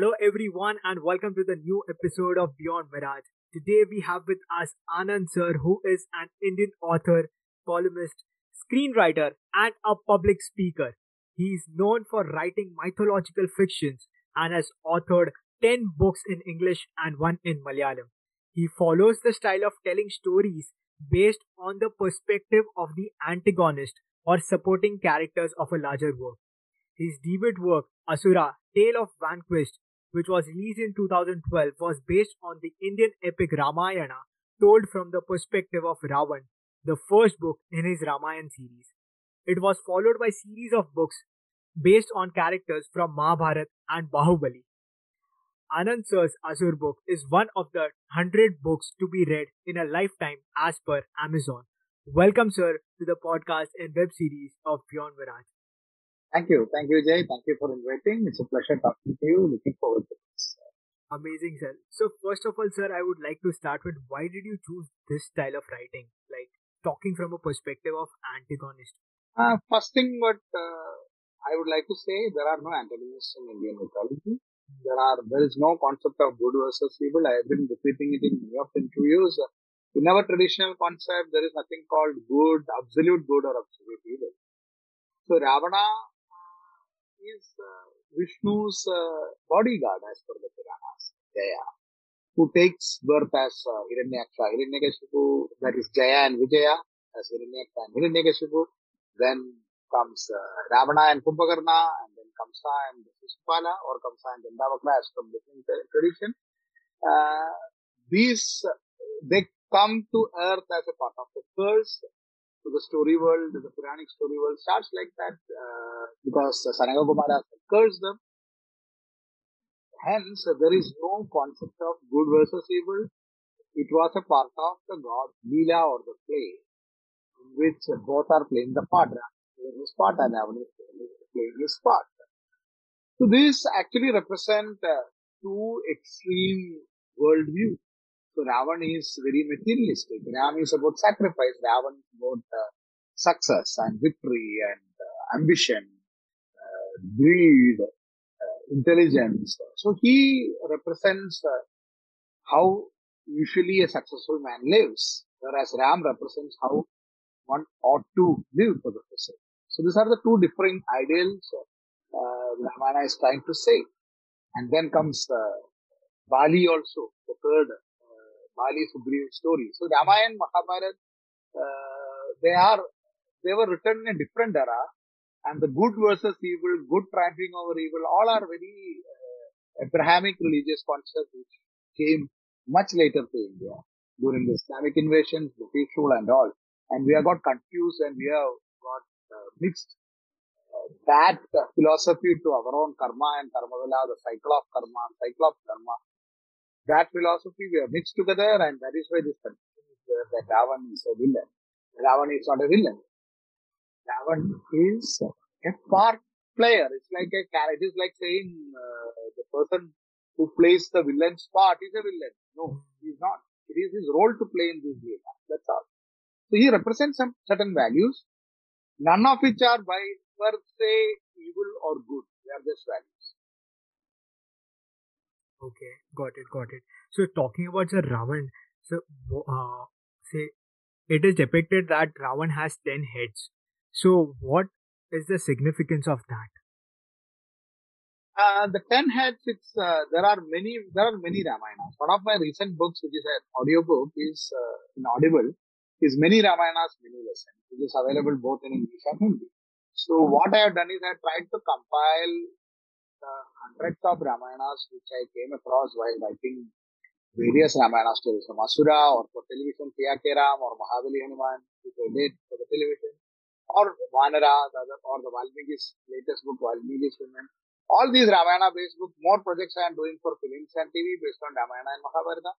Hello, everyone, and welcome to the new episode of Beyond Mirage. Today, we have with us Anand Sir, who is an Indian author, columnist, screenwriter, and a public speaker. He is known for writing mythological fictions and has authored 10 books in English and one in Malayalam. He follows the style of telling stories based on the perspective of the antagonist or supporting characters of a larger work. His debut work, Asura, Tale of Vanquished, which was released in 2012, was based on the Indian epic Ramayana told from the perspective of Ravan, the first book in his Ramayana series. It was followed by series of books based on characters from Mahabharat and Bahubali. Anand Sir's Asur book is one of the 100 books to be read in a lifetime as per Amazon. Welcome, sir, to the podcast and web series of Beyond Mirage. Thank you. Thank you, Jay. Thank you for inviting. It's a pleasure talking to you. Looking forward to this. Amazing, sir. So, first of all, sir, I would like to start with why did you choose this style of writing? Like, talking from a perspective of antagonist. Uh, first thing, what uh, I would like to say, there are no antagonists in Indian mythology. There are, there is no concept of good versus evil. I have been repeating it in many of the interviews. In our traditional concept, there is nothing called good, absolute good or absolute evil. So Ravana is uh, Vishnu's uh, bodyguard as per the Puranas, Jaya, who takes birth as uh, Hiranyaksha, Hiranyakashipu, that is Jaya and Vijaya as Hiranyaksha and Hiranyakashipu. Then comes uh, Ravana and Kumbhakarna, and then Kamsa and Shishupala, or Kamsa and Dantavakra as from different tradition. Uh, these, they come to earth as a part of the curse to the story world, the Puranic story world starts like that uh, because Sananga Kumara cursed them. Hence, there is no concept of good versus evil. It was a part of the god Leela or the play, in which both are playing the part. Playing his part and Ravan is playing his part. So this actually represent uh, two extreme worldviews. So Ravan is very materialistic. Ram is about sacrifice. Ravan is about uh, success and victory and uh, ambition, uh, greed, intelligence. So he represents how usually a successful man lives, whereas Ram represents how one ought to live for the person. So these are the two different ideals uh, Ramayana is trying to say. And then comes uh, Bali also, the third Bali Sugriv story. So Ramayana, Mahabharata, uh, they are, they were written in a different era and the good versus evil, good triumphing over evil, all are very uh, Abrahamic religious concepts which came much later to India during the Islamic invasions, British rule and all. And we have got confused and we have got uh, mixed uh, that philosophy to our own karma and karmavila, the cycle of karma, cycle of karma that philosophy we have mixed together and that is why this confusion is there that Ravan is a villain. Ravan is not a villain. Ravan is a part player. It's like a character. It is like saying uh, the person who plays the villain's part is a villain. No, he is not. It is his role to play in this game. That's all. So he represents some certain values, none of which are by per se evil or good. They are just values. Okay, got it, got it. So talking about the Ravan, so uh, say it is depicted that Ravan has ten heads. So what is the significance of that? Uh, the ten heads. It's uh, there are many. There are many Ramayanas. One of my recent books, which is an audio book, is uh, in Audible, is many Ramayanas, many lessons, which is available both in English and Hindi. So what I have done is I tried to compile the hundreds of Ramayanas which I came across while writing various Ramayana stories from Asura or for television, Siya Ke Ram or Mahabali Hanuman, which I did for the television, or Vanara, the other, or the Valmiki's latest book, Valmiki's Women. All these Ramayana based books, more projects I am doing for films and TV based on Ramayana and Mahabharata.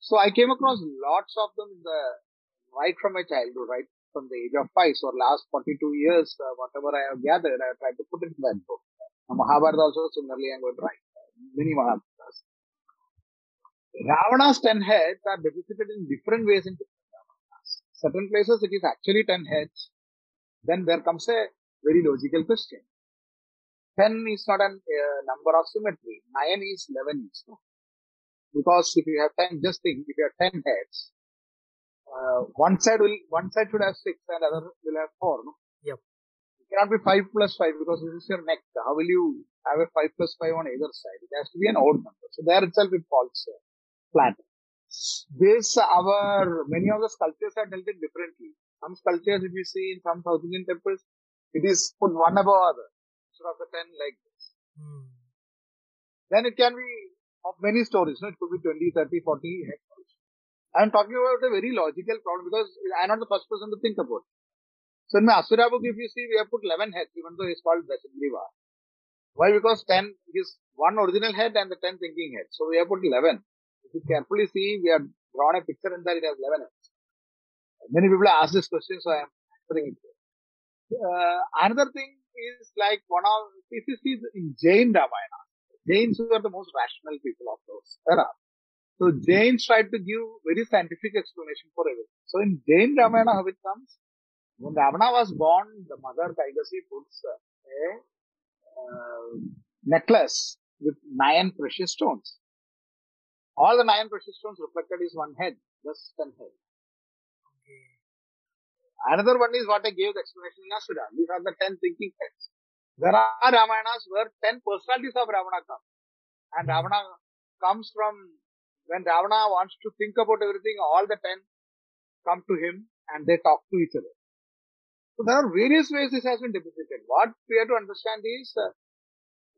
So I came across lots of them the, right from my childhood, right from the age of five. So last 42 years, uh, whatever I have gathered, I have tried to put it in that book. Mahabharata also similarly I'm going to write many Mahabharatas. Ravana's ten heads are depicted in different ways in different Ramayanas. Certain places it is actually ten heads. Then there comes a very logical question. 10 is not a uh, number of symmetry. 9 is 11 is. No? Because if you have 10, just think, if you have 10 heads, uh, one side will, one side should have 6 and other will have 4. No? Cannot be 5 plus 5 because this is your neck. How will you have a 5 plus 5 on either side? It has to be an odd number. So there itself it falls uh, flat. This, our, many of the sculptures are dealt it differently. Some sculptures, if you see in some South Indian temples, it is put one above other instead of the 10 like this. Hmm. Then it can be of many stories. No? It could be 20, 30, 40 heads. I'm talking about a very logical problem because I'm not the first person to think about it. So in Asura book, if you see, we have put 11 heads, even though it's called Vasudeva. Why? Because 10 is one original head and the 10 thinking head. So we have put 11. If you carefully see, we have drawn a picture in there, it has 11 heads. Many people ask this question, so I am answering it. Uh, another thing is like one of, you see in Jain Ramayana, Jains were the most rational people of those era. So Jains tried to give very scientific explanation for everything. So in Jain Ramayana, how it comes? When Ravana was born, the mother Kaikesi puts a uh, necklace with nine precious stones. All the nine precious stones reflected is one head, thus ten heads. Okay. Another one is what I gave the explanation in Asura. These are the ten thinking heads. There are Ramayanas where ten personalities of Ravana come. And Ravana comes from, when Ravana wants to think about everything, all the ten come to him and they talk to each other. So there are various ways this has been depicted. What we have to understand is, uh,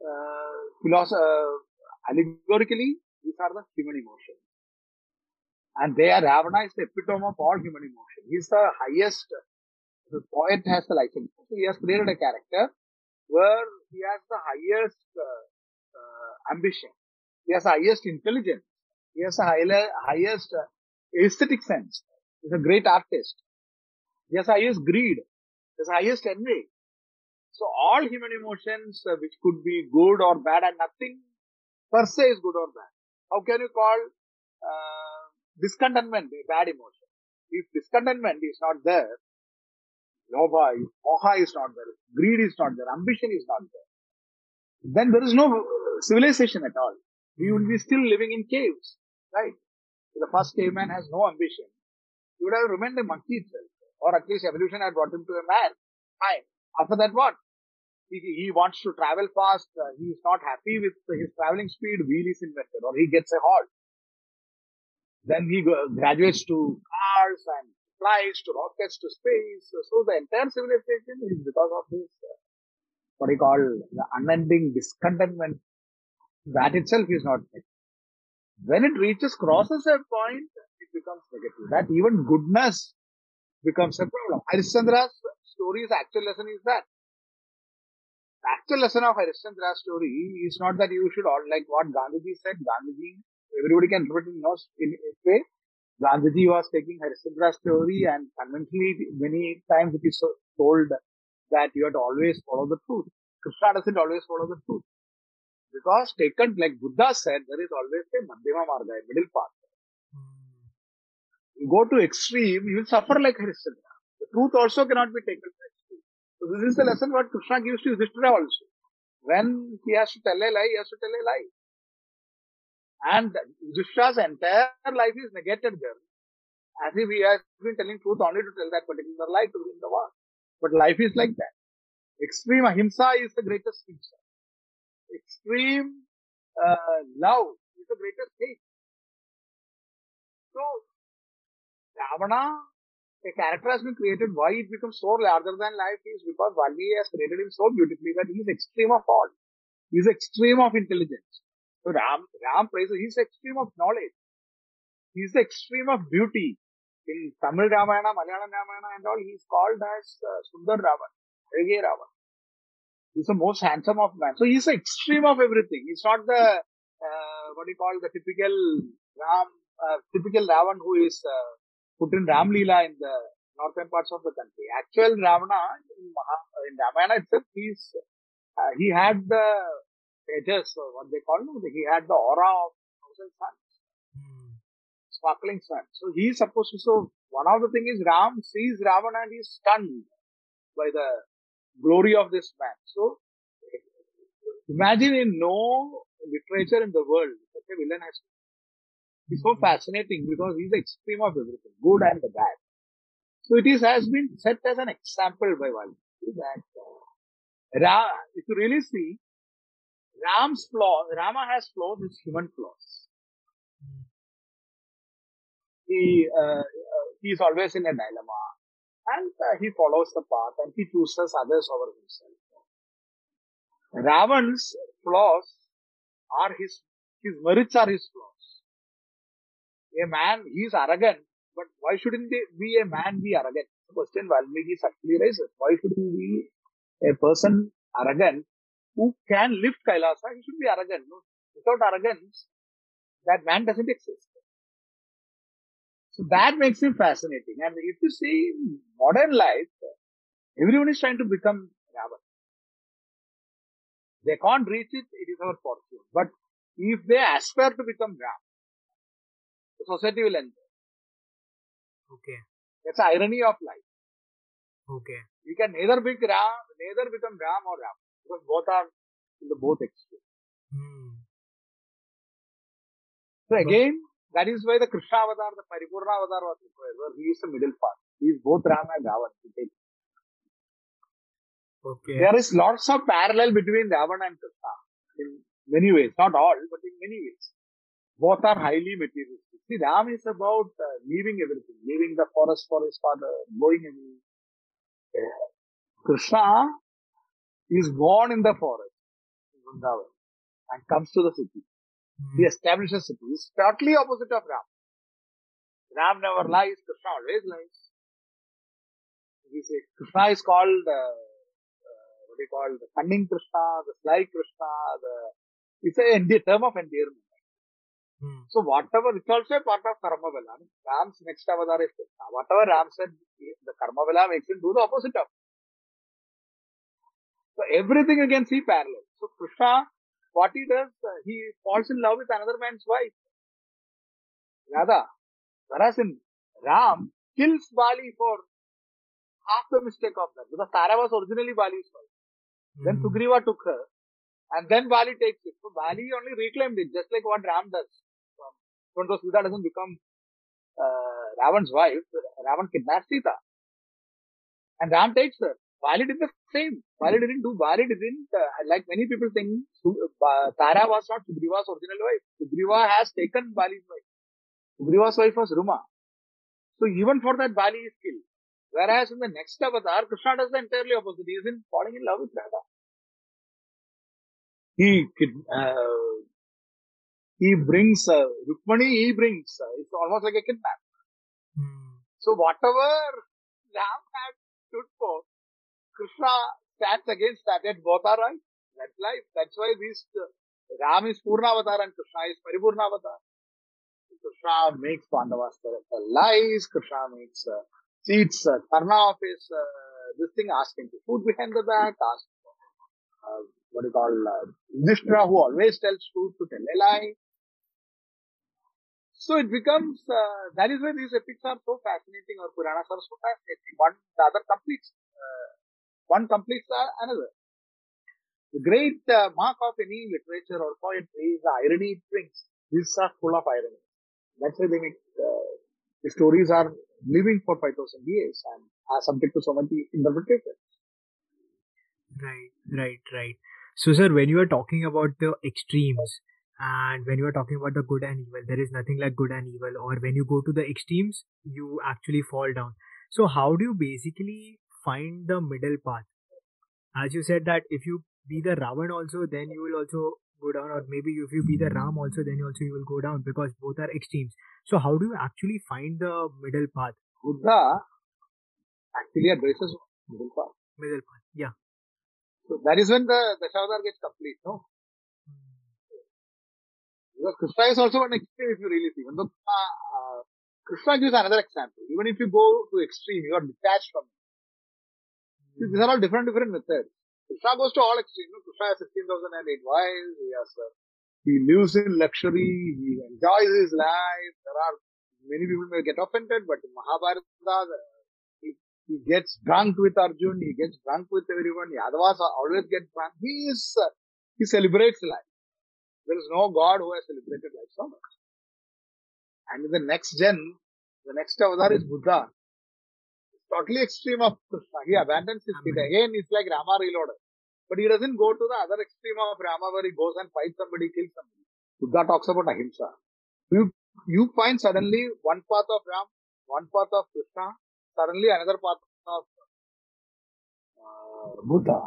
uh, philosophy, uh, allegorically, these are the human emotions. And they are, Ravana is the epitome of all human emotion. He is the highest, the poet has the license. He has created a character where he has the highest uh, uh, ambition. He has the highest intelligence. He has the high, highest uh, aesthetic sense. He's a great artist. He has the highest greed. The highest envy. So all human emotions, uh, which could be good or bad, and nothing per se is good or bad. How can you call uh, discontentment a bad emotion? If discontentment is not there, lobha, moha is not there, greed is not there, ambition is not there, then there is no civilization at all. We will be still living in caves, right? The first caveman has no ambition. He would have remained a monkey itself, or at least evolution had brought him to a man. Fine. After that, what? He, he wants to travel fast. Uh, he is not happy with his traveling speed. Wheel is invented, or he gets a halt. Then he graduates to cars and flies to rockets to space. So the entire civilization is because of this, uh, what he call the unending discontentment. That itself is not negative. When it reaches, crosses a point, it becomes negative. That even goodness becomes a problem. Harishchandra's story's actual lesson is that. The actual lesson of Harishchandra's story is not that you should all, like what Gandhiji said, Gandhiji, everybody can interpret it in a way. Gandhiji was taking Harishchandra's story and conventionally many times it is told that you have to always follow the truth. Krishna doesn't always follow the truth. Because taken, like Buddha said, there is always a Madhyama Marga, a middle path. Go to extreme, you will suffer like Harishchandra. The truth also cannot be taken to extreme. So this is the lesson what Krishna gives to Yudhishthira also. When he has to tell a lie, he has to tell a lie. And Yudhishthira's entire life is negated there. As if he has been telling truth only to tell that particular lie to win the war. But life is like that. Extreme ahimsa is the greatest himsa. Extreme uh, love is the greatest hate. So, Ravana, a character has been created. Why it becomes so larger than life is because Valmiki has created him so beautifully that he is extreme of all. He is extreme of intelligence. So Ram, Ram praises, he is extreme of knowledge. He is the extreme of beauty. In Tamil Ramayana, Malayalam Ramayana and all, he is called as uh, Sundar Ravan, Rege Ravan. He is the most handsome of man. So he is the extreme of everything. He's not the, uh, what do you call, the typical Ram, uh, typical Ravan who is uh, put in Ram Leela in the northern parts of the country. Actual Ravana in, Maha, in Ramayana itself, he's, uh, he had the edges, what they call him, he had the aura of thousand suns, sparkling sun. So he is supposed to, so one of the thing is Ram sees Ravana and he is stunned by the glory of this man. So Imagine in no literature in the world such a villain has. It's so fascinating because he's the extreme of everything, good and the bad. So it is has been set as an example by Valmiki that uh, Ra, if you really see, Ram's flaw, Rama has flaws, his human flaws. He uh, he is always in a dilemma, and uh, he follows the path, and he chooses others over himself. Ravan's flaws are his his merits are his flaws. A man, is arrogant, but why shouldn't they, be a man be arrogant? The question Valmiki actually raises. Why should he be a person arrogant who can lift Kailasa? He should be arrogant. No? Without arrogance, that man doesn't exist. So that makes him fascinating. And if you see modern life, everyone is trying to become Ravan. They can't reach it, it is our fortune. But if they aspire to become Ram, the society will end. Okay. That's the irony of life. Okay. You can neither be Ram, neither become Ram or Ram. Because both are in the both extremes. Hmm. So again, that is why the Krishna avatar, the Paripurna avatar was required, where he is the middle part. He is both Ram and Ravan. Okay. There is lots of parallel between Ravan and Krishna in many ways, not all, but in many ways. Both are highly materialistic. See, Ram is about uh, leaving everything, leaving the forest for his father, going away. Uh, Krishna is born in the forest, in Vrindavan, and comes to the city. Hmm. He establishes a city. He's totally opposite of Ram. Ram never lies, Krishna always lies. We say Krishna is called, uh, uh, what do you call, the cunning Krishna, the sly Krishna, the, it's a term of endearment. Hmm. So whatever, it's also a part of Karma Vela. Ram's next avatar is Krishna. Whatever Ram said, the Karma Vela makes him do the opposite of. So everything you can see parallel. So Krishna, what he does, he falls in love with another man's wife. Radha. Whereas in Ram, kills Bali for half the mistake of that. Because Tara was originally Bali's wife. Then Hmm. Sugriva took her. And then Bali takes it. So Bali only reclaimed it, just like what Ram does. Though Sita doesn't become uh, Ravan's wife, Ravan kidnaps Sita. And Ram takes her. Bali did the same. Bali didn't do, Bali didn't, uh, like many people think, uh, Tara was not Sugriva's original wife. Sugriva has taken Bali's wife. Sugriva's wife was Ruma. So even for that, Bali is killed. Whereas in the next avatar, Krishna does the entirely opposite. He isn't falling in love with Radha. He, uh, he brings, uh, Rukmani, he brings, uh, it's almost like a kidnap. Hmm. So whatever Ram had stood for, Krishna stands against that. Yet both are right. That's life. That's why this uh, Ram is Purna Avatar and Krishna is Paripurna Avatar. Krishna makes Pandavas character lies. Krishna makes uh, cheats uh, Karna of his uh, this thing, asking to food behind the back, ask uh, what do you call uh, Yudhishthira who always tells truth to tell a lie. So it becomes, uh, that is why these epics are so fascinating or Puranas are so fascinating. One, the other completes, uh, one completes uh, another. The great uh, mark of any literature or poetry is the irony it brings. These are full of irony. That's why they make, uh, the stories are living for 5000 years and are subject to so many interpretations. Right, right, right. So, sir, when you are talking about the extremes and when you are talking about the good and evil, there is nothing like good and evil, or when you go to the extremes, you actually fall down. So, how do you basically find the middle path? As you said that if you be the Ravan also, then you will also go down, or maybe if you be the Ram also, then also you will go down because both are extremes. So, how do you actually find the middle path? Buddha actually addresses middle path. Middle path, yeah. So that is when the Dashavatar gets complete, no? Because Krishna is also an extreme if you really see. When the, uh, uh, Krishna gives another example. Even if you go to extreme, you are detached from it. See, these are all different, different methods. Krishna goes to all extremes. You know, Krishna has 16,008 wives. He has, uh, he lives in luxury. He enjoys his life. There are, many people may get offended, but in Mahabharata, the, he, he gets drunk with Arjun. He gets drunk with everyone. Yadavas always get drunk. He is, uh, He celebrates life. There is no God who has celebrated life so much. And in the next gen, the next avatar is Buddha. It's totally extreme of Krishna. He abandons his kid. Again, it's like Rama reloaded. But he doesn't go to the other extreme of Rama where he goes and fights somebody, kills somebody. Buddha talks about ahimsa. You, you find suddenly one path of Ram, one path of Krishna, suddenly another path of uh, Buddha.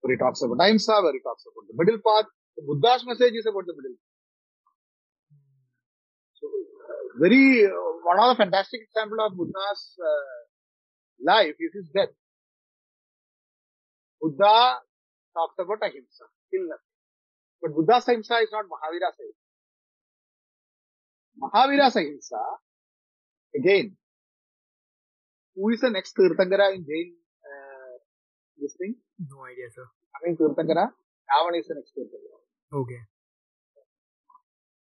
Where he talks about ahimsa, where he talks about the middle path. Buddha's message is about the middle. So, very, uh, one of the fantastic example of Buddha's uh, life is his death. Buddha talks about ahimsa, kill nothing. But Buddha's ahimsa is not Mahavira's ahimsa. Mahavira's ahimsa, again, who is the next Tirthankara in Jain, uh, this thing? No idea, sir. I mean Tirthankara, Ravana is the next Tirthankara. हो गया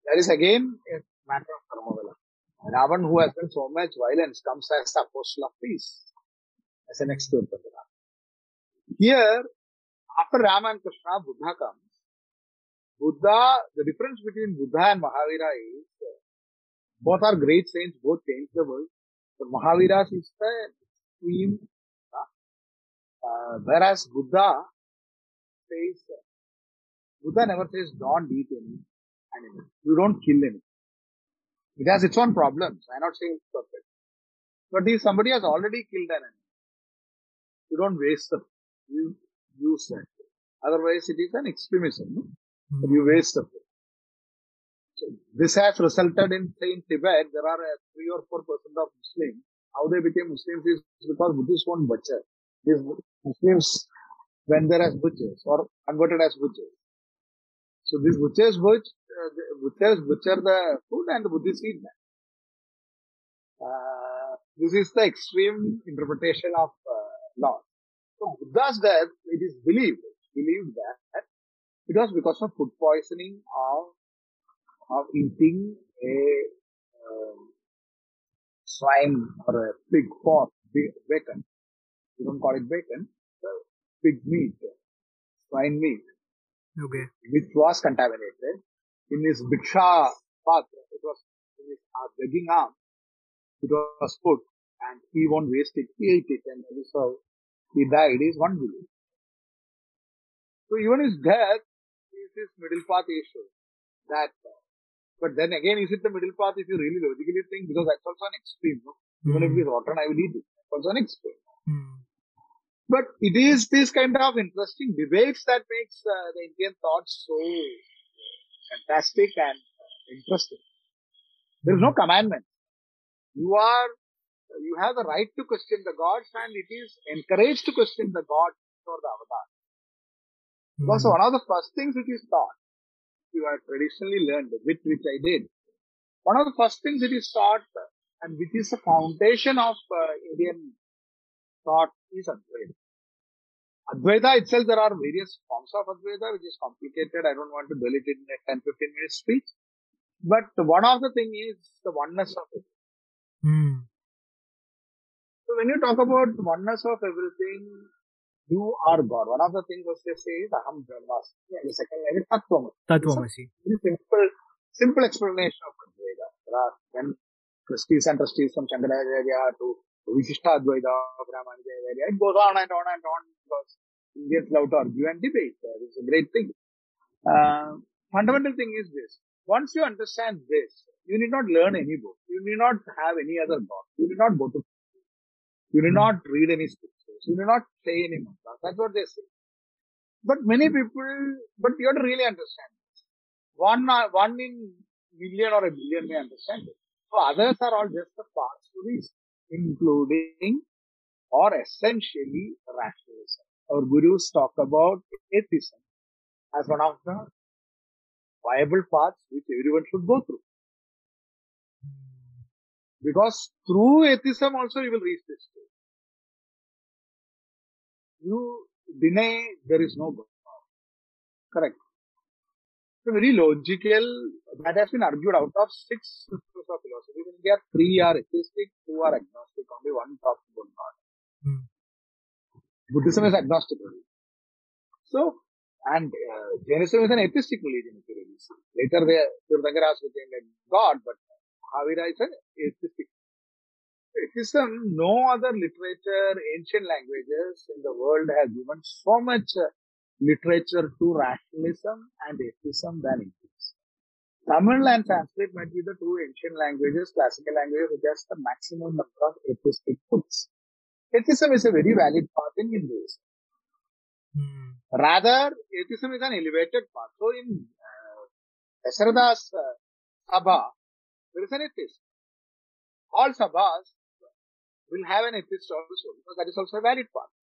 that is again matter of कर्मवला Ravan who has been so much violence comes as the apostle of peace as an external person here after Ram and Krishna Buddha come Buddha the difference between Buddha and Mahavir is both are great saints both change the world तो Mahavira is the extreme where as Buddha face Buddha never says don't eat any animal. You don't kill any. It has its own problems. I'm not saying it's perfect. But if somebody has already killed an animal, you don't waste the you use that. Otherwise, it is an extremism. No? Hmm. You waste the food. So this has resulted in, say, in Tibet, there are uh, three or four percent of Muslims. How they became Muslims is because Buddhists won't butcher. These Muslims went there as butchers or converted as butchers. So these butchers butch, uh, butchers butcher the food and the Buddhists eat that. Uh, this is the extreme interpretation of uh, law. So Buddha's death, it is believed, believed that it was because of food poisoning of, of eating a um, swine or a pig pork, bacon. You don't call it bacon, uh, pig meat, swine meat, Okay. which was contaminated. In his Bhiksha patra, it was in his uh, begging arm, it was put and he won't waste it. He ate it and so he died is one belief. So even his death is his middle path issue. That, but then again, is it the middle path if you really logically think? Because that's also an extreme. No? Even if Hmm. it is rotten, I will eat it. That's also an extreme. Hmm. But it is this kind of interesting debates that makes uh, the Indian thoughts so fantastic and interesting. There is no commandment. You are, you have the right to question the gods and it is encouraged to question the gods or the avatar. Because Hmm. one of the first things which is taught, you have traditionally learned, which, which I did, one of the first things it is taught and which is the foundation of uh, Indian thought is Advaita. Advaita itself, there are various forms of Advaita, which is complicated. I don't want to dwell it in a 10, 15 minute speech. But one of the thing is the oneness of it. Hmm. So when you talk about oneness of everything, you are God. One of the things was they say is Aham Brahmasmi. And the second line is Tattvamasi. Tattvamasi. Very simple, simple explanation of Advaita. There are when trustees and trustees from Shankaracharya to Vishishta Advaita of Ramanujacharya, it goes on and on and on because Indians love to argue and debate. Uh, It's a great thing. Uh, fundamental thing is this. Once you understand this, you need not learn any book. You need not have any other God. You need not go to you need not read any scriptures. You need not say any mantras. That's what they say. But many people, but you have to really understand this. One, one in million or a billion may understand it. So others are all just the parts to this, including or essentially rationalism. Our gurus talk about atheism as one of the viable paths which everyone should go through. Because through atheism also you will reach this stage. You deny there is no God. Correct. Very logical, that has been argued out of six systems of philosophy. In India, three are atheistic, two are agnostic, only one talks about God. Hmm. Buddhism is agnostic. So, And uh, Jainism is an atheistic religion, if you really see. Later, they, Tirthankaras became like God, but Mahavira is an atheistic. Atheism, no other literature, ancient languages in the world has given so much uh, literature to rationalism and atheism than English. Tamil and Sanskrit might be the two ancient languages, classical languages, which has the maximum number of atheistic books. Atheism is a very valid path in Hinduism. Hmm. Rather, atheism is an elevated path. So in uh, Dasarada's uh, Sabha, there is an atheist. All Sabhas will have an atheist also, because that is also a valid path.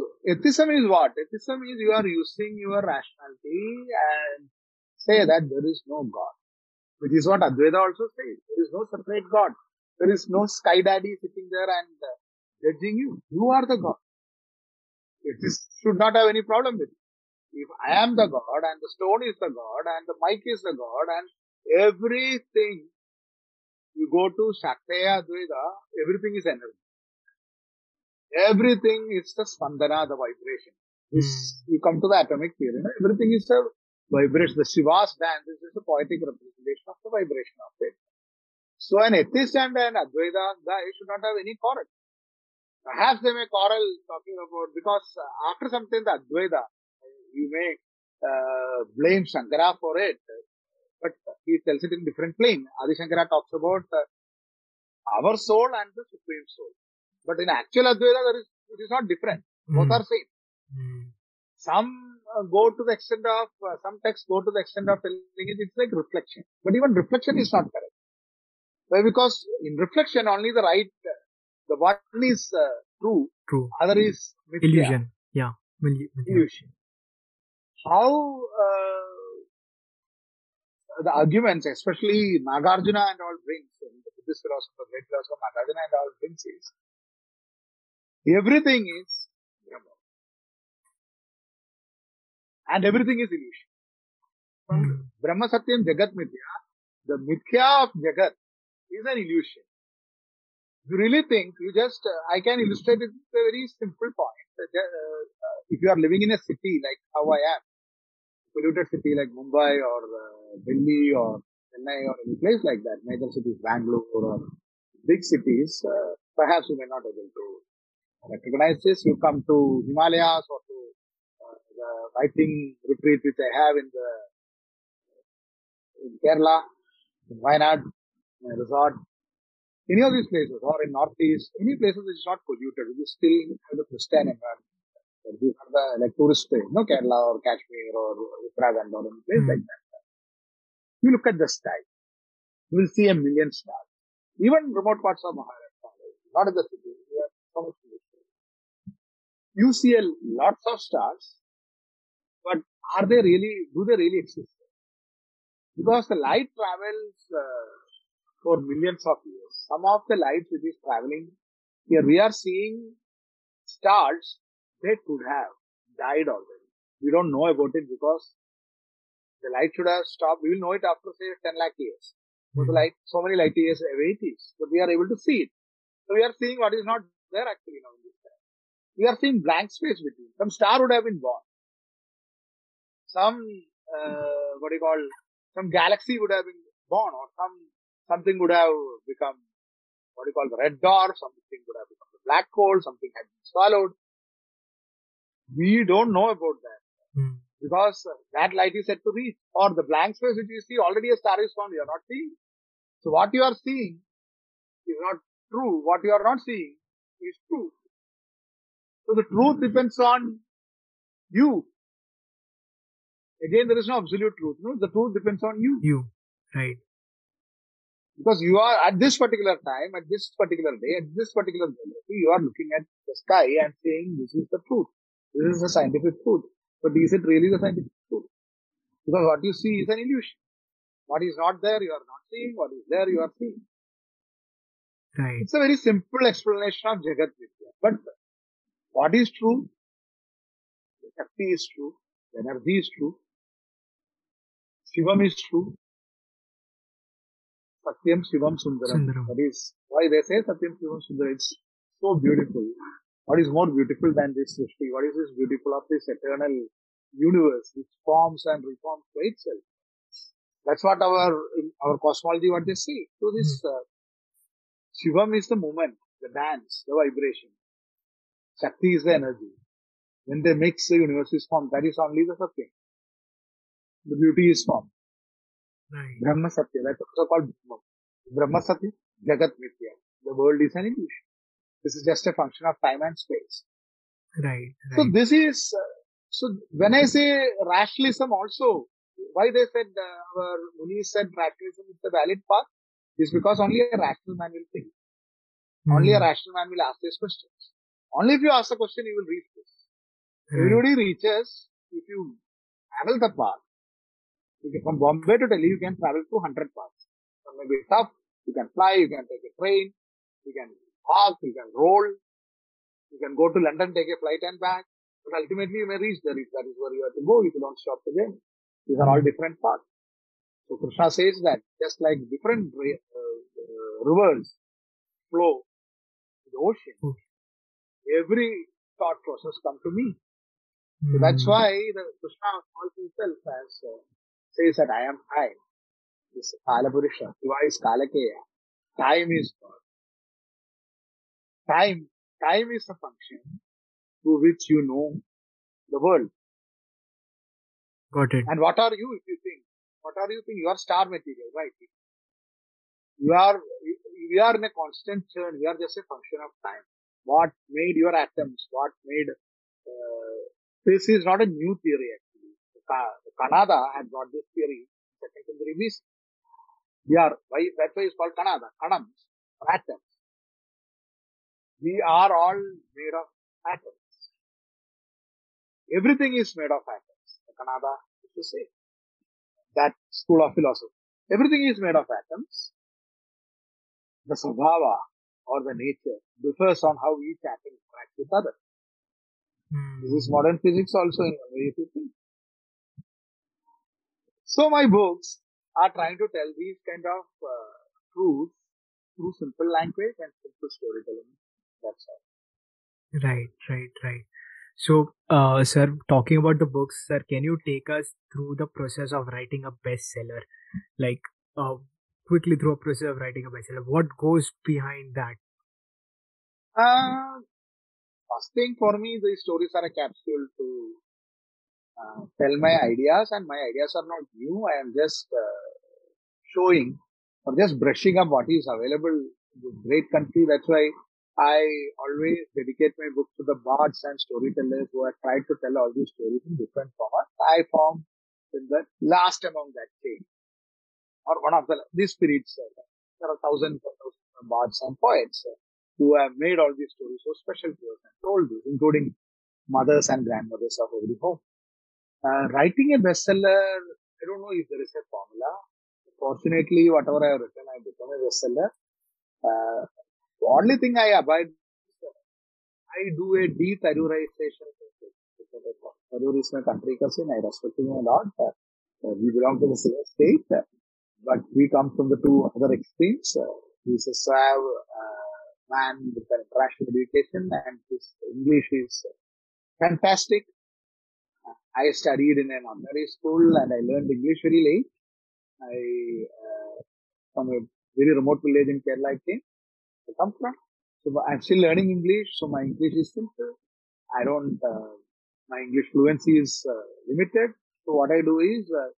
So, atheism is what? Atheism is you are using your rationality and say that there is no God. Which is what Advaita also says. There is no separate God. There is no sky daddy sitting there and uh, judging you. You are the God. Atheists should not have any problem with it. If I am the God and the stone is the God and the mic is the God and everything you go to Shakteya Advaita, everything is energy. Everything is the spandana, the vibration. This, you come to the atomic theory, no? everything is a vibration. The Shiva's dance is just a poetic representation of the vibration of it. So an atheist and an Advaita guy should not have any quarrel. Perhaps they may quarrel talking about, because after something the Advaita, you may uh, blame Shankara for it, but he tells it in different plane. Adi Shankara talks about uh, our soul and the supreme soul. But in actual Advaita, there is, it is not different. Both Hmm. are same. Hmm. Some uh, go to the extent of, uh, some texts go to the extent of telling it, it's like reflection. But even reflection is not correct. Why? Because in reflection, only the right, uh, the one is uh, true, True. other is mithya, Illusion. Yeah. Illusion. How uh, the arguments, especially Nagarjuna and all brings, Buddhist philosopher, great philosopher Nagarjuna and all brings is, everything is Brahma. And everything is illusion. Hmm. Brahma Satyam Jagat Mithya, the Mithya of Jagat is an illusion. You really think, you just, uh, I can illustrate it with a very simple point. Uh, uh, if you are living in a city like how I am, polluted city like Mumbai or uh, Delhi or Chennai or any place like that, major cities, Bangalore or big cities, uh, perhaps you may not able to recognize this. You come to Himalayas or to uh, the writing retreat which I have in the in Kerala, in Wayanad, in resort, any of these places or in Northeast, any places which is not polluted, which is still have the pristine environment. These are the like tourist place, no Kerala or Kashmir or Uttarakhand or any place Hmm. like that. You look at the sky, you will see a million stars. Even remote parts of Maharashtra, not in the city, we have so much. You see a lots of stars, but are they really, do they really exist? Because the light travels uh, for millions of years. Some of the light which is traveling, here we are seeing stars, they could have died already. We don't know about it because the light should have stopped. We will know it after say 10 lakh years. So light, so many light years away it is, but we are able to see it. So we are seeing what is not there actually now in this. We are seeing blank space between. Some star would have been born. Some, uh, what do you call, some galaxy would have been born or some, something would have become, what do you call, the red dwarf, something would have become the black hole, something had been swallowed. We don't know about that Hmm. because that light is set to reach or the blank space which you see already a star is found you are not seeing so what you are seeing is not true what you are not seeing is true so the truth hmm. depends on you. Again there is no absolute truth no? The truth depends on you. You. Right. because you are at this particular time at this particular day at this particular geography you are looking at the sky and saying this is the truth. This is the scientific truth. But is it really the scientific truth? Because what you see is an illusion. What is not there you are not seeing. What is there you are seeing. Right. it's a very simple explanation of jagat mithya. But what is true the shakti is true the energy is true shivam is true satyam shivam sundaram Sundaram. that is why they say satyam shivam sundaram it's so beautiful What is more beautiful than this Srishti? What is this beautiful of this eternal universe which forms and reforms by itself? That's what our our cosmology what they say. So this uh, Shivam is the moment, the dance, the vibration. Shakti is the energy. When they mix, the universe is formed. That is only the Satya. The beauty is formed. Right. Brahma Satya. That's also called Brahma. Brahma Satya, Jagat Mithya. The world is an illusion. This is just a function of time and space. Right. So this is, uh, so when I say rationalism also, why they said, uh, our Muni said rationalism is the valid path is because only a rational man will think. Only a Hmm. rational man will ask these questions. Only if you ask the question, you will reach this. Right. Everybody reaches if you travel the path. You can, from Bombay to Delhi, you can travel through 100 paths. Some may be tough. You can fly, you can take a train, you can walk, you can roll, you can go to London, take a flight and back. But ultimately, you may reach there if that is where you have to go if you don't stop the journey. These are all different paths. So Krishna says that just like different uh, uh, rivers flow to the ocean, Okay. Every thought process come to me. So that's Hmm. why the Krishna calls himself as uh, says that I am time. This Kalapurusha. Shiva is Kalakeya. Time is God. Time, time is a function through which you know the world. Got it. And what are you if you think? What are you think? You are star material, right? You are, you are in a constant churn. You are just a function of time. What made your atoms? What made, uh, this is not a new theory actually. The Kanada had brought this theory in second century BC. We are, why, that's why it's called Kanada, Kanams, atoms. We are all made of atoms. Everything is made of atoms. The Kanada used to say that school of philosophy. Everything is made of atoms. The Svabhava or the nature differs on how each atom interacts with other. Hmm. This is modern physics also in a way if you think. So my books are trying to tell these kind of uh, truths through simple language and simple storytelling. That's all. Right, right, right. So, uh, sir, talking about the books, sir, can you take us through the process of writing a bestseller? Like, uh, quickly through a process of writing a bestseller. What goes behind that? Uh, first thing for me, the stories are a capsule to uh, tell my ideas, and my ideas are not new. I am just uh, showing or just brushing up what is available in great country. That's why I always dedicate my book to the bards and storytellers who have tried to tell all these stories in different formats. I form in the last among that chain, or one of the these spirits. Uh, there are thousands and thousands of bards and poets uh, who have made all these stories so special to us and told this, including mothers and grandmothers of every home. Uh, writing a bestseller, I don't know if there is a formula. Fortunately, whatever I have written, I become a bestseller. Uh, the only thing I abide, I do a de-Tharoorization. Tharoor is my country cousin. I respect him a lot. Uh, we belong to the same state, but we come from the two other extremes. Uh, he's a Slav uh, man with an international education, and his English is fantastic. I studied in an ordinary school and I learned English very late. I, uh, from a very remote village in Kerala I came, I come from. So I'm still learning English, so my English is simple. I don't, uh, my English fluency is uh, limited. So what I do is, uh,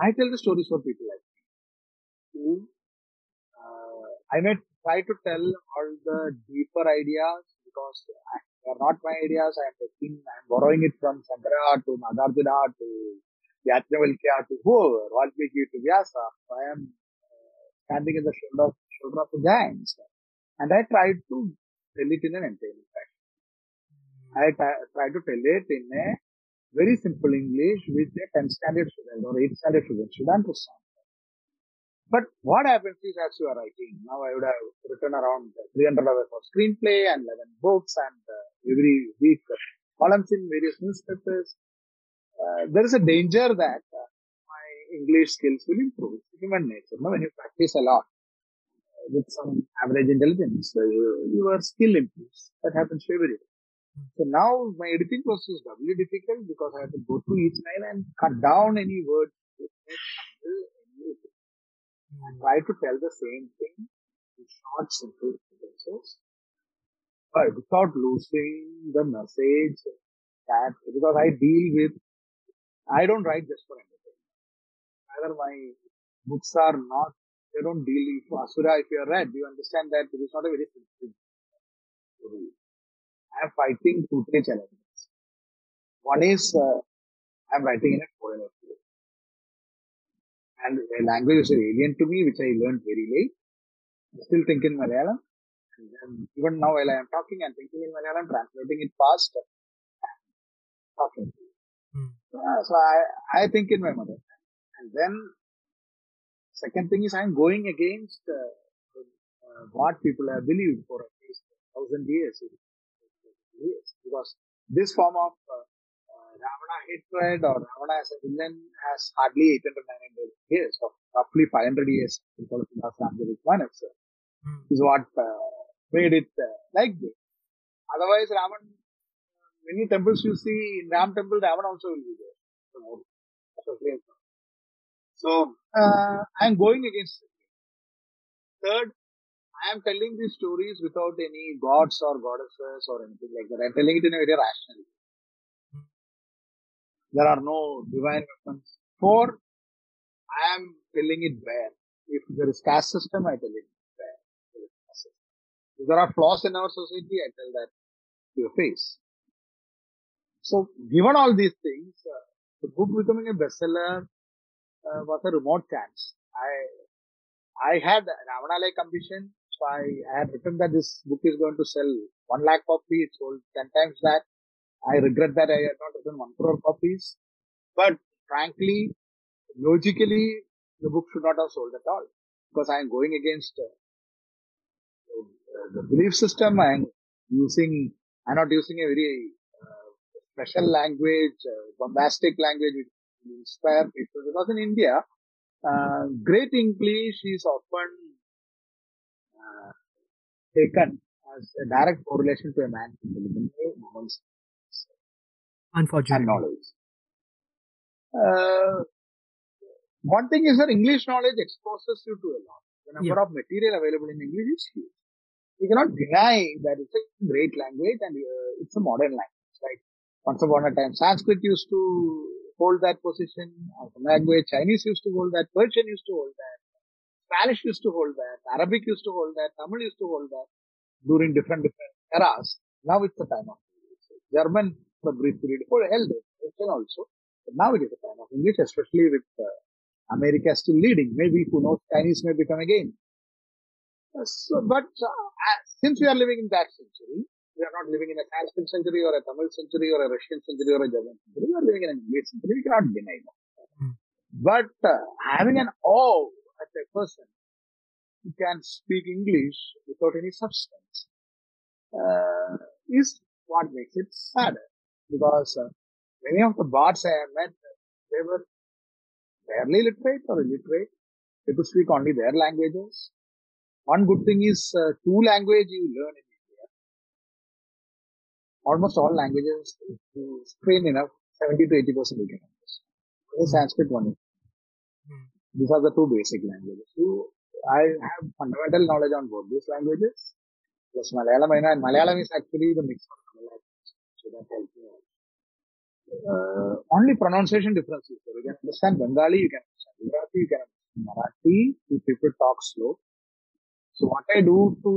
I tell the stories for people like me. Uh, I may try to tell all the deeper ideas because they are not my ideas. I am taking, I am borrowing it from Shankara to Nagarjuna to Yajnavalkya to whoever, Valmiki to Vyasa. I am uh, standing in the shoulder, shoulder of the giants. And I try to tell it in an entertaining fashion. I t- try to tell it in a very simple English with a 10 standard student or 8 standard student should understand. But what happens is as you are writing, now I would have written around 300 hours of screenplay and 11 books and uh, every week uh, columns in various newspapers. Uh, there is a danger that uh, my English skills will improve. It's human nature. No? When you practice a lot, with some average intelligence, uh, your skill improves. That happens to everybody. So now my editing process is doubly difficult because I have to go through each line and cut down any words and try to tell the same thing in short, simple sentences, but without losing the message that because I deal with, I don't write just for entertainment. Either my books are not, they don't deal with Asura. If you are read, you understand that it is not a very simple story. I am fighting two, three challenges. One is, uh, I am writing in a foreign language. And a language is alien to me, which I learned very late. I still think in Malayalam. And even now while I am talking, I'm thinking in Malayalam, translating it fast, and talking. Hmm. Uh, so I, I think in my mother. And then, second thing is I'm going against uh, uh, what people have believed for at least a thousand years because this form of uh, uh, Ravana hatred or Ravana as a villain has hardly 800 900 years, or roughly 500 years because of one itself, mm. is what uh, made it uh, like this. Otherwise, Raman, many temples you see in Ram temple, Ravana also will be there. So, uh, I am going against it. Third, I am telling these stories without any gods or goddesses or anything like that. I am telling it in a very rational way. There are no divine weapons. Four, I am telling it where. If there is caste system, I tell it where. If there are flaws in our society, I tell that to your face. So, given all these things, uh, the book becoming a bestseller uh, was a remote chance. I I had Ravana-like ambition I, had written that this book is going to sell one lakh copies. Sold ten times that. I regret that I had not written one crore copies. But frankly, logically, the book should not have sold at all because I am going against uh, the belief system. I am using, I'm not using a very uh, special language, uh, bombastic language which inspire people. Because in India, uh, great English is often taken as a direct correlation to a man's intelligence, Unfortunately. knowledge. Uh, one thing is that English knowledge exposes you to a lot. The number yeah. of material available in English is huge. You cannot deny that it's a great language and uh, it's a modern language. Like once upon a time, Sanskrit used to hold that position a language. Chinese used to hold that. Persian used to hold that. Spanish used to hold that, Arabic used to hold that, Tamil used to hold that during different different eras. Now it's the time of English. German for a brief period for held it, Russian also. But now it is the time of English, especially with uh, America still leading. Maybe who knows, Chinese may become again. Uh, so, but uh, since we are living in that century, we are not living in a Sanskrit century or a Tamil century or a Russian century or a German century. We are living in an English century. We cannot deny that. Mm. But uh, having an awe at a person who can speak English without any substance uh, is what makes it sadder. Because uh, many of the bards I have met, they were barely literate or illiterate. They could speak only their languages. One good thing is uh, two language you learn in India. Almost all languages, you train enough, 70 to 80 percent you can understand. Sanskrit one. These are the two basic languages. So I have fundamental knowledge on both these languages. Plus Malayalam, and Malayalam is actually the mix of Malayalam. So that helps me out. Uh, only pronunciation differences. So you can understand Bengali, you can understand Gujarati, you can understand Marathi, if people talk slow. So what I do to,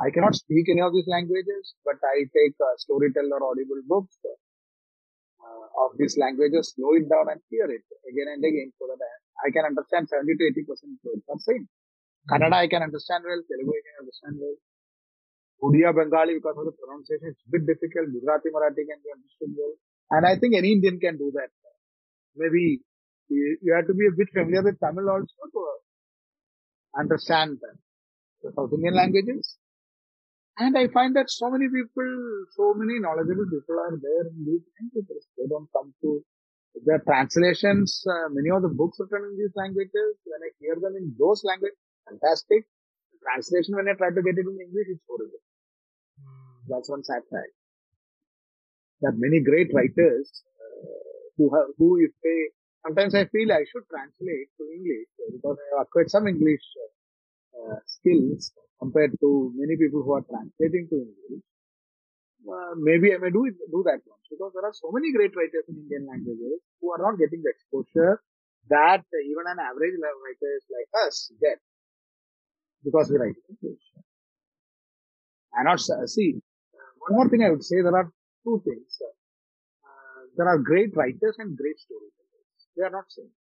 I cannot speak any of these languages, but I take storyteller audible books uh, of these languages, slow it down and hear it again and again so that I I can understand 70 to 80 percent words are same. Kannada I can understand well, Telugu I can understand well. Odia Bengali because of the pronunciation it's a bit difficult. Gujarati Marathi can be understood well. And I think any Indian can do that. Maybe you, you have to be a bit familiar with Tamil also to understand the South Indian languages. And I find that so many people, so many knowledgeable people are there in these languages. They don't come to the translations, uh, many of the books written in these languages, when I hear them in those languages, fantastic. The translation when I try to get it in English, it's horrible. Mm. That's one sad fact. That many great writers uh, who have, who if they, sometimes I feel I should translate to English uh, because I have acquired some English uh, skills compared to many people who are translating to English. Uh, maybe I may do it, do that once because there are so many great writers in Indian languages who are not getting the exposure that even an average writer is like us get because we write English. And not see one more thing I would say there are two things. Uh, there are great writers and great storytellers. They are not same.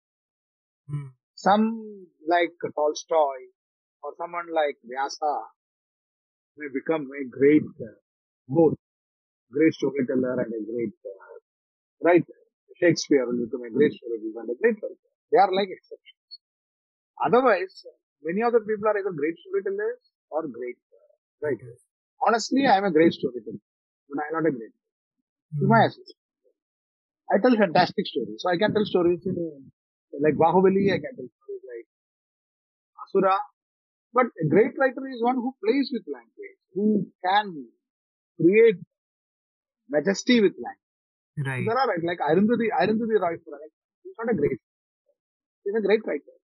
Mm. Some like Tolstoy or someone like Vyasa may become a great uh, both great storyteller and a great uh, writer. Shakespeare will become a great storyteller and a great writer. They are like exceptions. Otherwise, many other people are either great storytellers or great uh, writers. Honestly, I am a great storyteller, but I am not a great Mm. my assistant. I tell fantastic stories. So I can tell stories in, like Bahubali, I can tell stories like Asura. But a great writer is one who plays with language, who can create majesty with language. Right. There are right, like Arundhati, Arundhati Roy, for example, he's not a great, he's a great writer.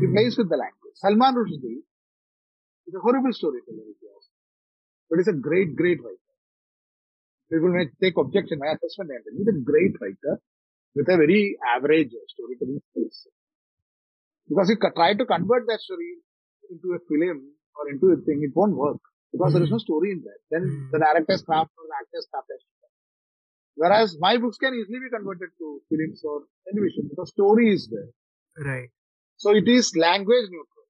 He Mm. plays with the language. Salman Rushdie is a horrible storyteller, if you ask. But he's a great, great writer. People may take objection, my assessment, and he's a great writer with a very average storytelling skills. Because if you try to convert that story into a film or into a thing, it won't work. Because there is no story in that. Then Mm. the director's craft or the actor's craft has. Whereas my books can easily be converted to films or television because story is there. Right. So it is language neutral.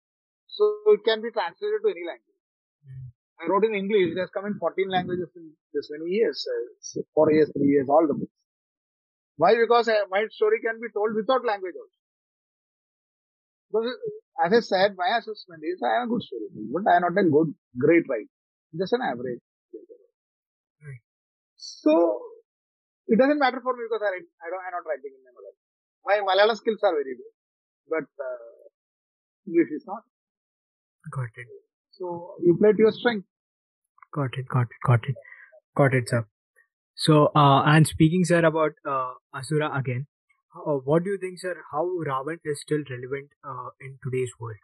So it can be translated to any language. Mm. I wrote in English. It has come in 14 languages in this many years. Uh, four years, three years, all the books. Why? Because uh, my story can be told without language also. Because as I said, my assessment is I am a good storyteller, but I am not a good, great writer. Just an average. Right. So it doesn't matter for me because I, write, I don't, I'm not writing in my Malayalam. My Malayalam skills are very good, but uh, English is not. Got it. So you play to your strength. Got it. Got it. Got it. Got it, sir. So, uh, and speaking, sir, about uh, Asura again, uh, what do you think, sir? How Ravan is still relevant uh, in today's world?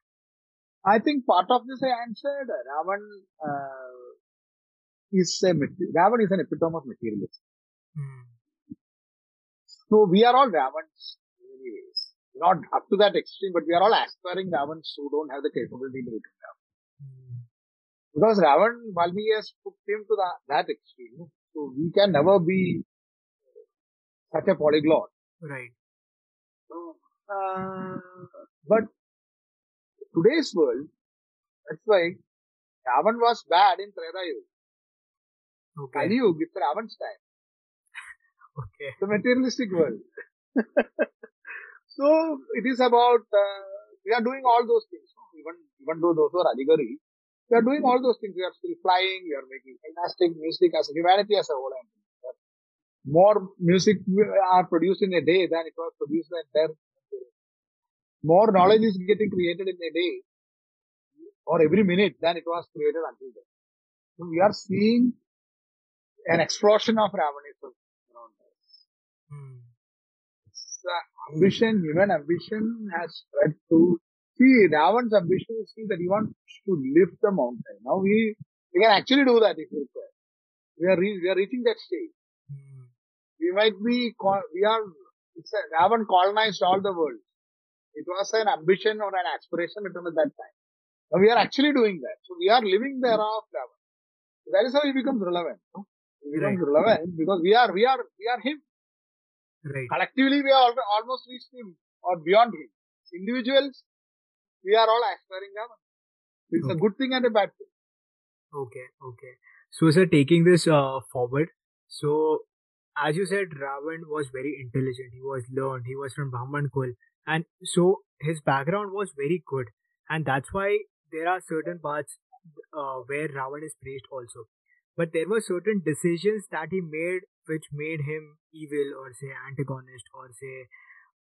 I think part of this I answered. Ravan uh, is a Ravan is an epitome of materialism. Mm. So we are all Ravans in many ways. Not up to that extreme, but we are all aspiring Ravans who don't have the capability to become Ravan. Mm. Because Ravan, Valmiki has put him to that extreme. So we can never be such a polyglot. Right. So, uh, but today's world, that's why Ravan was bad in Treta Yuga. Okay. Kali Yuga, it's Ravan's time. Okay. the materialistic world. so it is about uh, we are doing all those things. Even even though those are Adigari, we are doing all those things. We are still flying. We are making fantastic music as a humanity as a whole. More music are produced in a day than it was produced in their more knowledge is getting created in a day or every minute than it was created until then. So we are seeing an explosion of Ravanism around us. Mm. uh, ambition, human ambition has spread to see Ravan's ambition is see that he wants to lift the mountain. Now we we can actually do that if we require. We are re- we are reaching that stage. We might be we are it's a, Ravan colonized all the world. It was an ambition or an aspiration at that time. Now we are actually doing that. So we are living the era of Ravan. That is how he becomes relevant. no? He becomes relevant because we are we are we are him. Right. collectively we are almost reached him or beyond him. Individuals, we are all aspiring Ravan. It's a good thing and a bad thing. Okay. Okay. So, sir, taking this uh, forward, so as you said, Ravan was very intelligent. He was learned. He was from Brahman Kul, and so his background was very good, and that's why there are certain parts uh, where Ravan is praised also. But there were certain decisions that he made which made him evil, or say antagonist, or say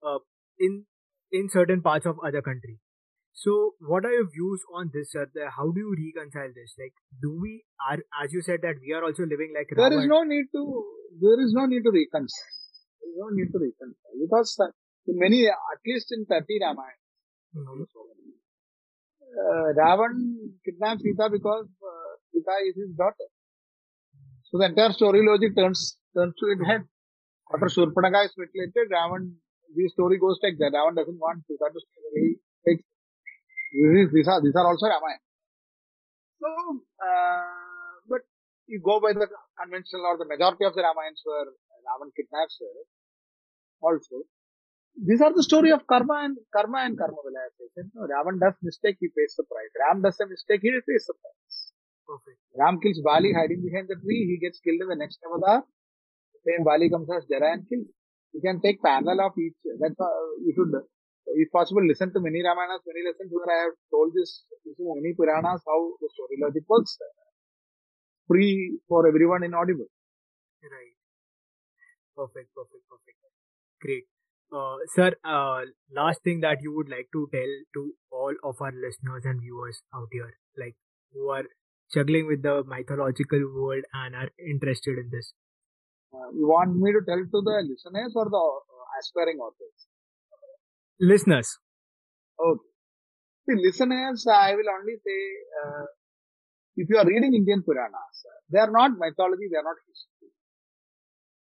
uh, in in certain parts of other country. So, what are your views on this, sir? How do you reconcile this? Like, do we are as you said that we are also living like there is no need to there is no need to reconcile. There is no need to reconcile because in many, at least in 30 Ramayana, mm-hmm. uh, Ravan kidnaps Sita because uh, Sita is his daughter. So the entire story logic turns turns to its head. After Shurpanakha is mutilated, Ravan, the story goes like that. Ravan doesn't want Sita to stay where he takes these are, these are also Ramayana. So, uh, but you go by the conventional or the majority of the Ramayans where Ravan kidnaps her. Also, these are the story of karma and karma and karma realization. No, Ravan does mistake, he pays the price. Ram does a mistake, he pays the price. Perfect. Ram kills Bali hiding behind the tree, he gets killed in the next avatar. Same Bali comes as Jara and kills. You can take parallel of each. That's uh, you should if possible, listen to many Ramayanas, many lessons where I have told this, using many Puranas, how the story logic works. Free for everyone in audible. Right. Perfect, perfect, perfect. Great. Uh, sir, uh, last thing that you would like to tell to all of our listeners and viewers out here, like who are juggling with the mythological world and are interested in this. Uh, you want me to tell to the listeners or the uh, aspiring authors? Listeners? Okay. See, listeners, I will only say, uh, if you are reading Indian Puranas, they are not mythology, they are not history.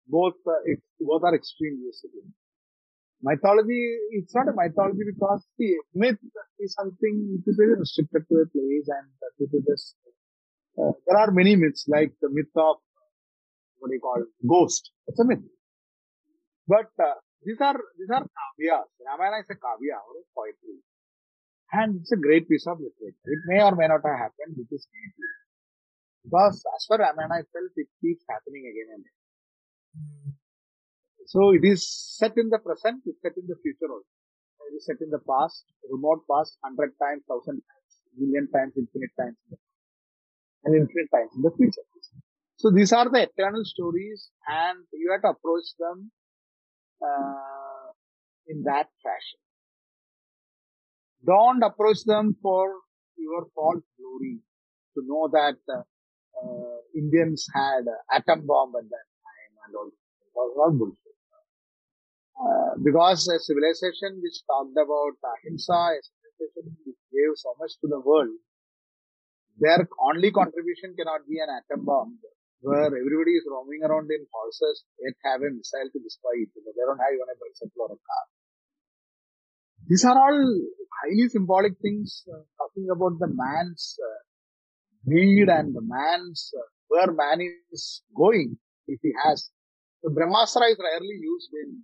Both, uh, it, both are extremely similar. Mythology, it's not a mythology because the myth is something which is very restricted to a place and people just, uh, there are many myths like the myth of, what do you call it, ghost. It's a myth. But, uh, these are, these are kavyas. Ramayana is a kavya or a poetry. And it's a great piece of literature. It may or may not have happened, which is maybe. Because as for Ramayana itself, it keeps happening again and again. So it is set in the present, it's set in the future also. It is set in the past, remote past, hundred times, thousand times, million times, infinite times, and infinite times in the future. So these are the eternal stories and you have to approach them uh, in that fashion. Don't approach them for your false glory to know that uh, uh, Indians had atom bomb at that time and all. It was all bullshit. Uh, because a civilization which talked about ahimsa, a civilization which gave so much to the world, their only contribution cannot be an atom bomb where everybody is roaming around in horses yet have a missile to destroy each other. They don't have even a bicycle or a car. These are all highly symbolic things uh, talking about the man's uh, need and the man's uh, where man is going if he has. The Brahmastra is rarely used in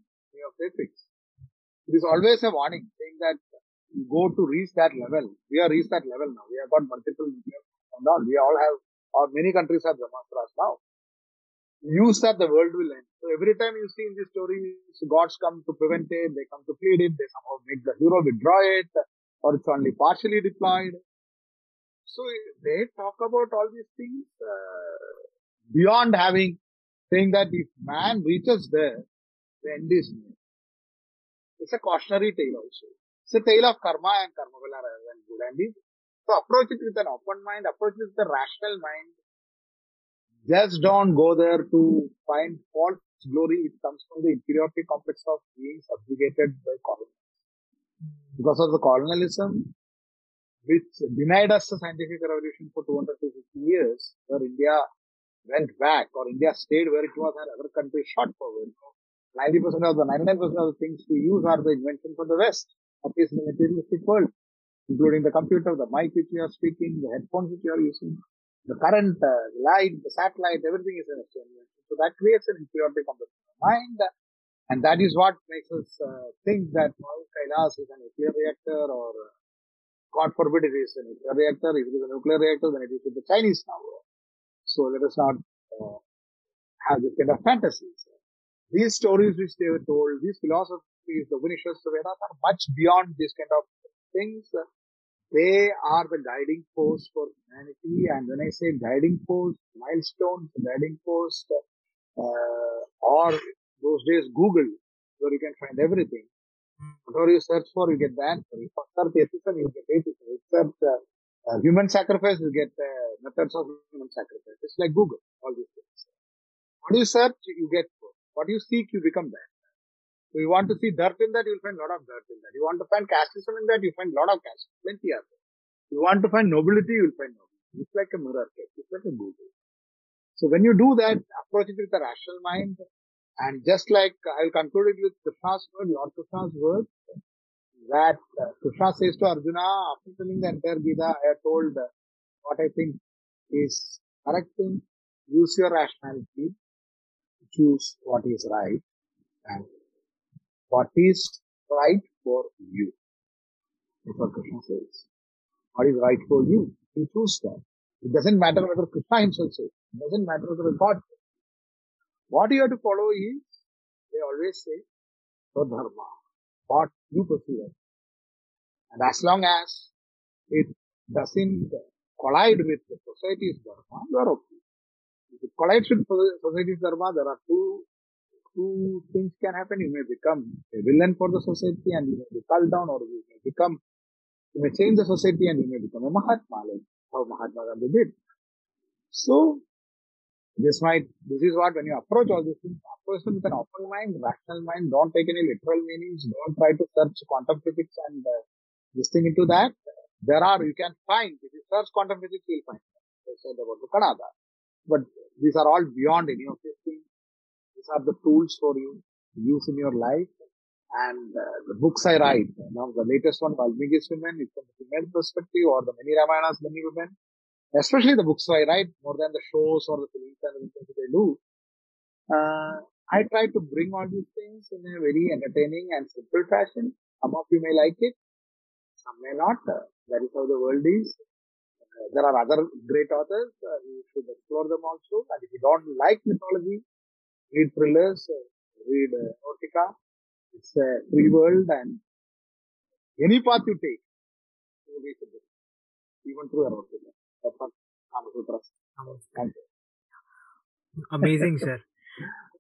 epics. It is always a warning saying that you go to reach that level. We have reached that level now. We have got multiple and all. We all have or many countries have Brahmastras now. Use that the world will end. So every time you see in these stories, gods come to prevent it, they come to plead it, they somehow make the hero withdraw it, or it's only partially deployed. So they talk about all these things uh, beyond having saying that if man reaches there, the end is near. It's a cautionary tale also. It's a tale of karma and karma will than good and evil. So approach it with an open mind, approach it with a rational mind. Just don't go there to find false glory. It comes from the inferiority complex of being subjugated by colonialism. Because of the colonialism, which denied us the scientific revolution for 200 to 50 years, where India went back or India stayed where it was and other countries shot forward. 90% of the, 99% of the things we use are the inventions of the West, at least in the materialistic world including the computer, the mic which you are speaking, the headphones which you are using, the current, uh, light, the satellite, everything is an experiment. So that creates an inferiority complex in the mind, and that is what makes us uh, think that Mount Kailas is a nuclear reactor, or uh, God forbid it is a nuclear reactor. If it is a nuclear reactor, then it is with the Chinese now. So let us not uh, have this kind of fantasies. These stories which they were told, these philosophies, the Upanishads, the Vedas are much beyond this kind of things. They are the guiding force for humanity. And when I say guiding force, milestones, guiding force, uh, or those days Google, where you can find everything. Whatever you search for, you get the answer. You search atheism, you get. If you search uh, uh, human sacrifice, you get uh, methods of human sacrifice. It's like Google, all these things. What you search, you get. What you seek, you become that. So you want to see dirt in that, you'll find a lot of dirt in that. You want to find casteism in that, you find a lot of caste. Plenty of it. You want to find nobility, you'll find nobility. It's like a mirror case. It's like a Google. So when you do that, approach it with a rational mind, and just like I'll conclude it with Krishna's word, Lord Krishna's word, that uh, Krishna says to Arjuna, after telling the entire Gita, I have told uh, what I think is correct thing. Use your rationality, choose what is right, and what is right for you. That's what Krishna says. What is right for you? You choose that. It doesn't matter whether Krishna himself says. It doesn't matter whether the God says. What you have to follow is, they always say, the dharma. What you perceive. And as long as it doesn't collide with the society's dharma, you are okay. If it collides with society's dharma, there are two two things can happen. You may become a villain for the society and you may be called down or you may become, you may change the society and you may become a Mahatma like how Mahatma Gandhi did. So, this might, this is what when you approach all these things, approach them with an open mind, rational mind, don't take any literal meanings, don't try to search quantum physics and uh, this thing into that. There are, you can find, if you search quantum physics, you'll find. I said about the Kanada. But these are all beyond any of these things. These are the tools for you to use in your life. And uh, the books I write, now the latest one, Valmiki's Women, it's from the female perspective, or the many Ramayanas, many women. Especially the books I write, more than the shows or the films and things they do. Uh, I try to bring all these things in a very entertaining and simple fashion. Some of you may like it, some may not. Uh, that is how the world is. Uh, there are other great authors. Uh, you should explore them also. And if you don't like mythology, read thrillers, read uh. It's a free world and any path you take, you will reach it. Even through Nautica. That's what Kama Thank you. Amazing, sir.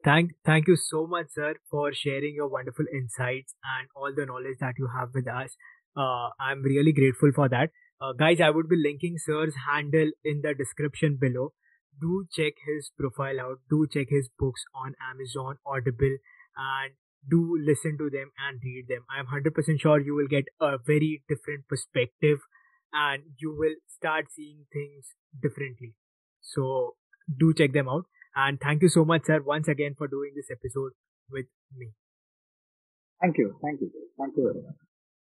Thank, thank you so much, sir, for sharing your wonderful insights and all the knowledge that you have with us. Uh, I'm really grateful for that. Uh, guys, I would be linking sir's handle in the description below do check his profile out do check his books on amazon audible and do listen to them and read them. I'm 100% sure you will get a very different perspective and you will start seeing things differently. So do check them out. And thank you so much sir once again for doing this episode with me. Thank you. Thank you. Thank you very much